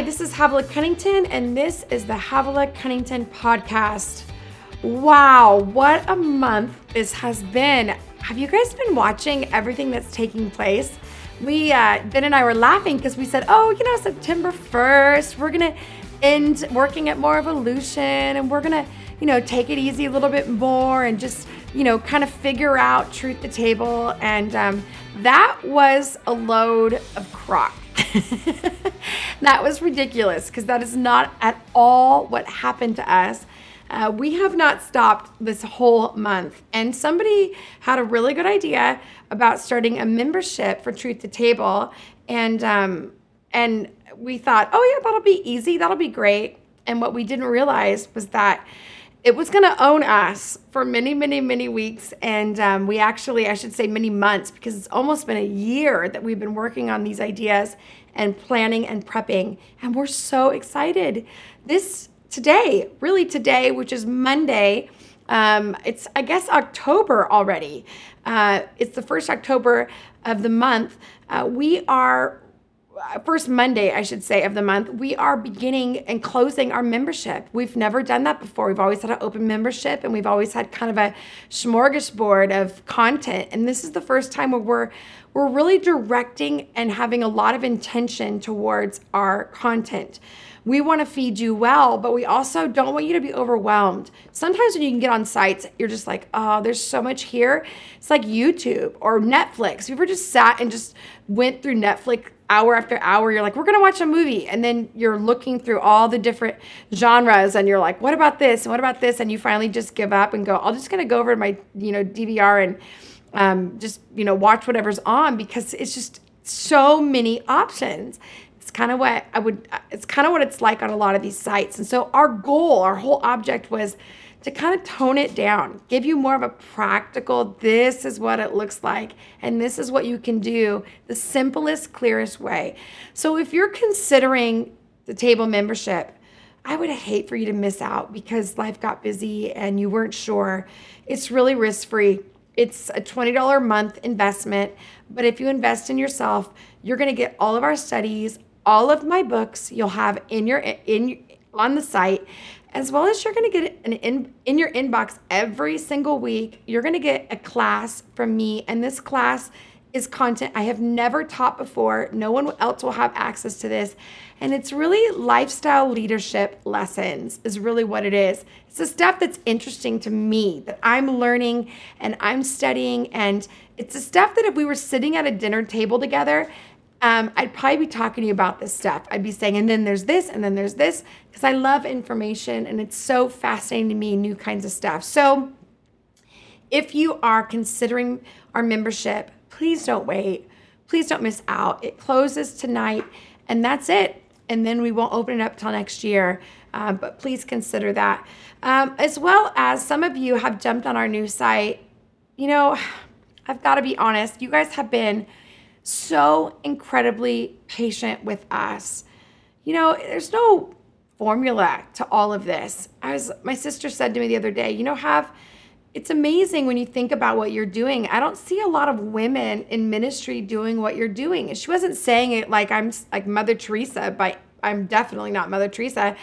Hi, this is Havilah Cunnington, and this is the Havilah Cunnington podcast. Wow, what a month this has been. Have you guys been watching everything that's taking place? We, uh, Ben and I were laughing because we said, oh, you know, September 1st, we're going to end working at Moral Revolution and we're going to, you know, take it easy a little bit more and just, you know, kind of figure out Truth to Table. And um, that was a load of crock. that was ridiculous because that is not at all what happened to us. Uh, we have not stopped this whole month. And somebody had a really good idea about starting a membership for Truth to Table. And, um, and we thought, oh, yeah, that'll be easy. That'll be great. And what we didn't realize was that it was going to own us for many, many, many weeks. And um, we actually, I should say, many months, because it's almost been a year that we've been working on these ideas and planning and prepping. And we're so excited. This today, really today, which is Monday, um, it's, I guess, October already. Uh, it's the first October of the month. Uh, we are Uh, first Monday, I should say, of the month, we are beginning and closing our membership. We've never done that before. We've always had an open membership and we've always had kind of a smorgasbord of content. And this is the first time where we're we're really directing and having a lot of intention towards our content. We want to feed you well, but we also don't want you to be overwhelmed. Sometimes when you can get on sites, you're just like, oh, there's so much here. It's like YouTube or Netflix. You ever just sat and just went through Netflix hour after hour you're like we're going to watch a movie. And then you're looking through all the different genres and you're like what about this? And what about this? And you finally just give up and go i'm just going to go over to my you know dvr and um, just you know watch whatever's on because it's just so many options. It's kind of what i would it's kind of what it's like on a lot of these sites. And so our goal our whole object was to kind of tone it down, give you more of a practical, this is what it looks like, and this is what you can do the simplest, clearest way. So if you're considering the table membership, I would hate for you to miss out because life got busy and you weren't sure. It's really risk free. It's a $20 a month investment, but if you invest in yourself, you're going to get all of our studies, all of my books you'll have in your in on the site as well as you're going to get an in in your inbox every single week you're going to get a class from me and this class is content i have never taught before. No one else will have access to this. And it's really lifestyle leadership lessons is really what it is. It's the stuff that's interesting to me that i'm learning and i'm studying. And it's the stuff that if we were sitting at a dinner table together um, I'd probably be talking to you about this stuff. I'd be saying, and then there's this, and then there's this, because I love information and it's so fascinating to me, new kinds of stuff. So, if you are considering our membership, please don't wait. Please don't miss out. It closes tonight, and that's it. And then we won't open it up till next year. Uh, but please consider that. Um, as well as some of you have jumped on our new site. You know, I've got to be honest, you guys have been so incredibly patient with us. You know, there's no formula to all of this. As my sister said to me the other day, you know, have it's amazing when you think about what you're doing. I don't see a lot of women in ministry doing what you're doing. She wasn't saying it like I'm like Mother Teresa, but I'm definitely not Mother Teresa.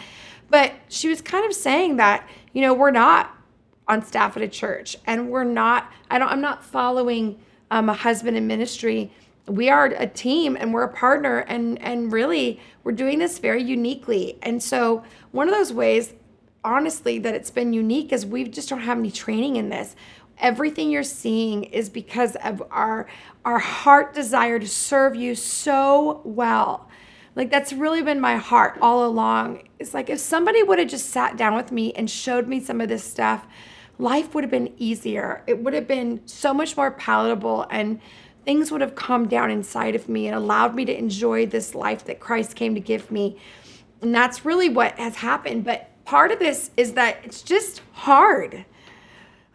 But she was kind of saying that, you know, we're not on staff at a church and we're not, I don't, I'm not following um, a husband in ministry we are a team and we're a partner and and really we're doing this very uniquely. And so one of those ways honestly that it's been unique is we just don't have any training in this. Everything you're seeing is because of our our heart desire to serve you so well. Like that's really been my heart all along. It's like if somebody would have just sat down with me and showed me some of this stuff life would have been easier. It would have been so much more palatable and things would have calmed down inside of me and allowed me to enjoy this life that Christ came to give me. And that's really what has happened. But part of this is that it's just hard.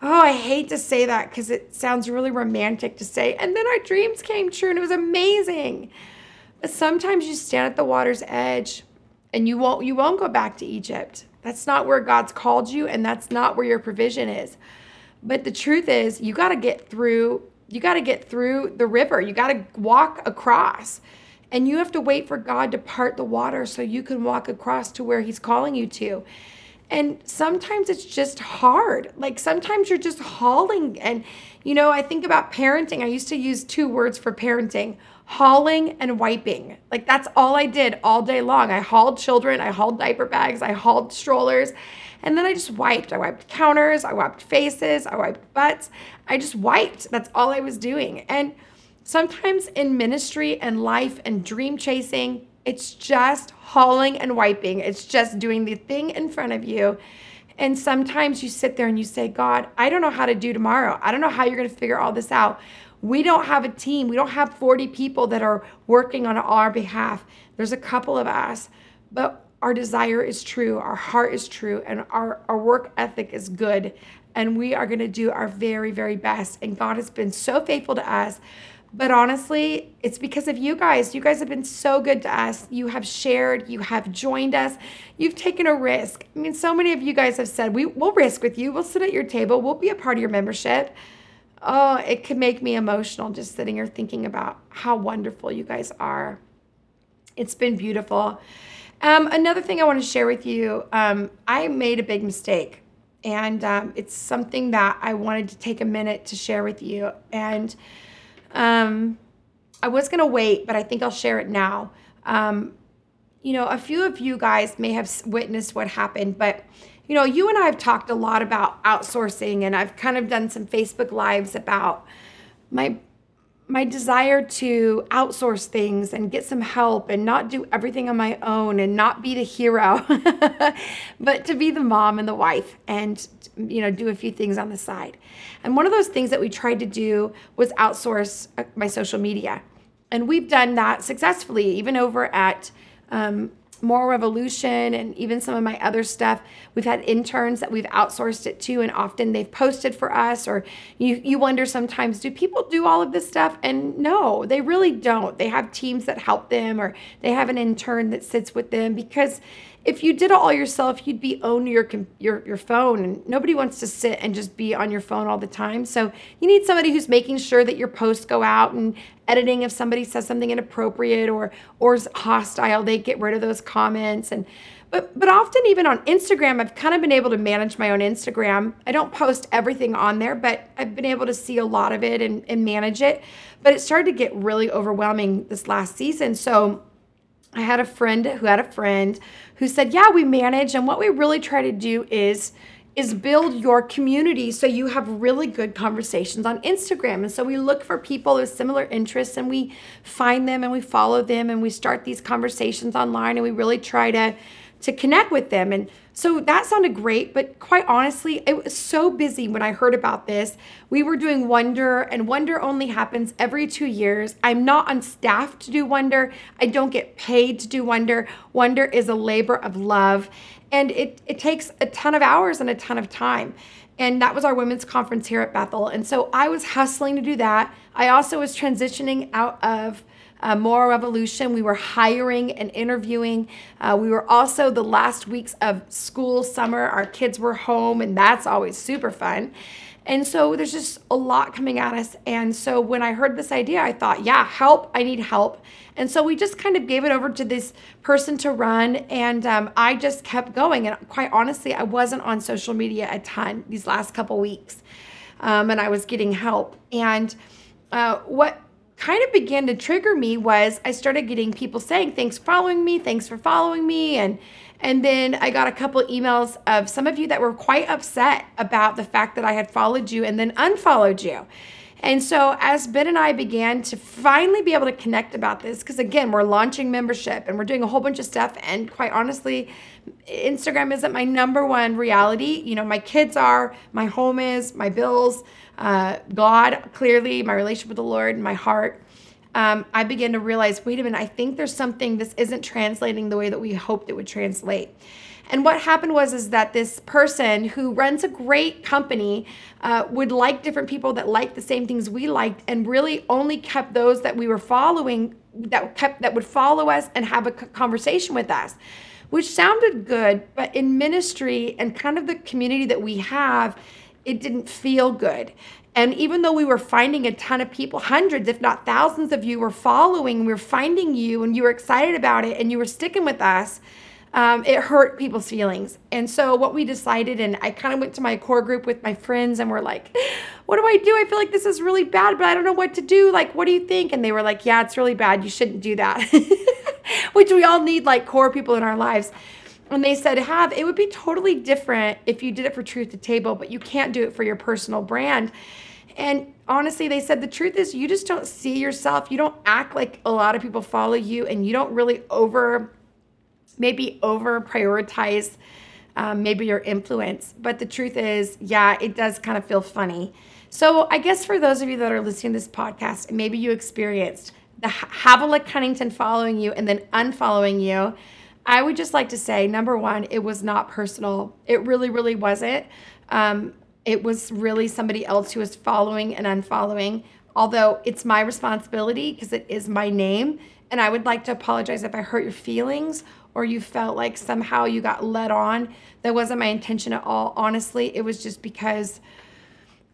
Oh, I hate to say that because it sounds really romantic to say. And then our dreams came true and it was amazing. But sometimes you stand at the water's edge and you won't you won't go back to Egypt. That's not where God's called you and that's not where your provision is. But the truth is, you got to get through you got to get through the river. You got to walk across. And you have to wait for God to part the water so you can walk across to where He's calling you to. And sometimes it's just hard. Like sometimes you're just hauling. And, you know, I think about parenting. I used to use two words for parenting hauling and wiping. Like that's all I did all day long. I hauled children, I hauled diaper bags, I hauled strollers, and then I just wiped. I wiped counters, I wiped faces, I wiped butts. I just wiped. That's all I was doing. And sometimes in ministry and life and dream chasing, it's just hauling and wiping. It's just doing the thing in front of you. And sometimes you sit there and you say, God, I don't know how to do tomorrow. I don't know how you're going to figure all this out. We don't have a team. We don't have 40 people that are working on our behalf. There's a couple of us, but our desire is true, our heart is true, and our, our work ethic is good. And we are going to do our very, very best. And God has been so faithful to us. But honestly, it's because of you guys. You guys have been so good to us. You have shared, you have joined us, you've taken a risk. I mean, so many of you guys have said, we, We'll risk with you, we'll sit at your table, we'll be a part of your membership oh, it could make me emotional just sitting here thinking about how wonderful you guys are. It's been beautiful. Um, another thing I want to share with you um, I made a big mistake, and um, it's something that I wanted to take a minute to share with you. And um, I was going to wait, but I think I'll share it now. Um, you know, a few of you guys may have witnessed what happened, but you know, you and I have talked a lot about outsourcing, and I've kind of done some Facebook lives about my my desire to outsource things and get some help and not do everything on my own and not be the hero but to be the mom and the wife and you know do a few things on the side. And one of those things that we tried to do was outsource uh, my social media. And we've done that successfully even over at um, Moral Revolution and even some of my other stuff. We've had interns that we've outsourced it to, and often they've posted for us. Or you, you wonder sometimes, do people do all of this stuff? And no, they really don't. They have teams that help them, or they have an intern that sits with them because if you did it all yourself, you'd be owned your your your phone, and nobody wants to sit and just be on your phone all the time. So you need somebody who's making sure that your posts go out and editing if somebody says something inappropriate or or hostile, they get rid of those comments and. But, but often even on Instagram, I've kind of been able to manage my own Instagram. I don't post everything on there, but I've been able to see a lot of it and, and manage it. But it started to get really overwhelming this last season. So I had a friend who had a friend who said, "Yeah, we manage and what we really try to do is is build your community so you have really good conversations on Instagram. And so we look for people with similar interests and we find them and we follow them and we start these conversations online and we really try to to connect with them. And so that sounded great, but quite honestly, it was so busy when I heard about this. We were doing Wonder, and Wonder only happens every two years. I'm not on staff to do Wonder, I don't get paid to do Wonder. Wonder is a labor of love, and it, it takes a ton of hours and a ton of time. And that was our women's conference here at Bethel. And so I was hustling to do that. I also was transitioning out of uh, Moral Revolution. We were hiring and interviewing. Uh, we were also the last weeks of school, summer. Our kids were home, and that's always super fun. And so there's just a lot coming at us. And so when I heard this idea, I thought, yeah, help. I need help. And so we just kind of gave it over to this person to run. And um, I just kept going. And quite honestly, I wasn't on social media a ton these last couple weeks. Um, and I was getting help. And uh, what kind of began to trigger me was I started getting people saying, thanks for following me, thanks for following me. And and then I got a couple emails of some of you that were quite upset about the fact that I had followed you and then unfollowed you. And so, as Ben and I began to finally be able to connect about this, because again, we're launching membership and we're doing a whole bunch of stuff. And quite honestly, Instagram isn't my number one reality. You know, my kids are, my home is, my bills, uh, God, clearly, my relationship with the Lord, my heart. Um, I began to realize wait a minute, I think there's something, this isn't translating the way that we hoped it would translate. And what happened was is that this person who runs a great company uh, would like different people that like the same things we liked, and really only kept those that we were following that kept that would follow us and have a conversation with us, which sounded good, but in ministry and kind of the community that we have it didn't feel good. And even though we were finding a ton of people, hundreds, if not thousands of you were following, we were finding you and you were excited about it and you were sticking with us, um, it hurt people's feelings. And so, what we decided, and I kind of went to my core group with my friends and we're like, what do I do? I feel like this is really bad, but I don't know what to do. Like, what do you think? And they were like, yeah, it's really bad. You shouldn't do that. Which we all need like core people in our lives. And they said, have it would be totally different if you did it for Truth to Table, but you can't do it for your personal brand. And honestly, they said the truth is you just don't see yourself. You don't act like a lot of people follow you, and you don't really over, maybe over prioritize um, maybe your influence. But the truth is, yeah, it does kind of feel funny. So I guess for those of you that are listening to this podcast, maybe you experienced the Havilah Cunnington following you and then unfollowing you. I would just like to say, number one, it was not personal. It really, really wasn't. Um, it was really somebody else who was following and unfollowing, although it's my responsibility because it is my name. And I would like to apologize if I hurt your feelings or you felt like somehow you got led on. That wasn't my intention at all. Honestly, it was just because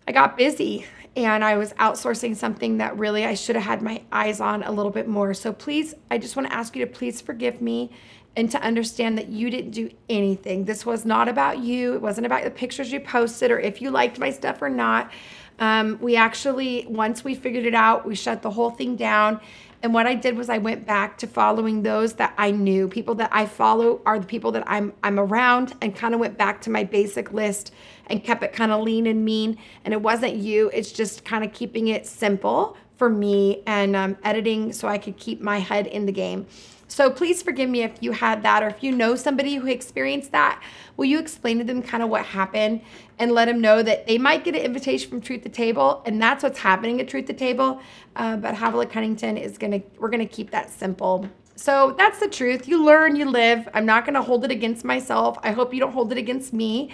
I got busy and I was outsourcing something that really I should have had my eyes on a little bit more. So please, I just want to ask you to please forgive me and to understand that you didn't do anything. This was not about you. It wasn't about the pictures you posted or if you liked my stuff or not. Um, we actually, once we figured it out, we shut the whole thing down. And what I did was I went back to following those that I knew. People that I follow are the people that I'm I'm around and kind of went back to my basic list and kept it kind of lean and mean. And it wasn't you. It's just kind of keeping it simple for me and um, editing so I could keep my head in the game. So please forgive me if you had that or if you know somebody who experienced that. Will you explain to them kind of what happened and let them know that they might get an invitation from Truth to Table and that's what's happening at Truth to Table. Uh, but Havilah Cunnington is gonna we're gonna keep that simple. So that's the truth. You learn, you live. I'm not gonna hold it against myself. I hope you don't hold it against me.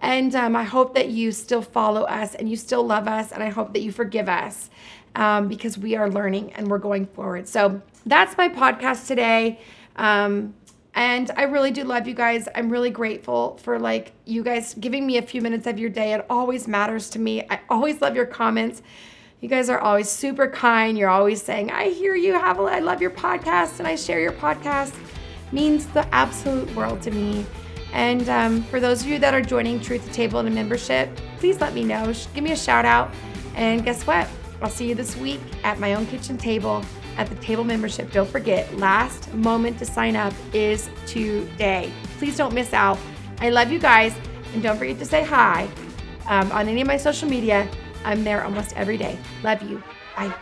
And um, I hope that you still follow us and you still love us. And I hope that you forgive us um, because we are learning and we're going forward. So that's my podcast today. Um, and I really do love you guys. I'm really grateful for like you guys giving me a few minutes of your day. It always matters to me. I always love your comments. You guys are always super kind. You're always saying, I hear you, Havilah. I love your podcast and I share your podcast. Means the absolute world to me. And um, for those of you that are joining Truth to Table in a membership, please let me know. Give me a shout out. And guess what? I'll see you this week at my own kitchen table at the table membership. Don't forget, last moment to sign up is today. Please don't miss out. I love you guys. And don't forget to say hi um, on any of my social media. I'm there almost every day. Love you. Bye.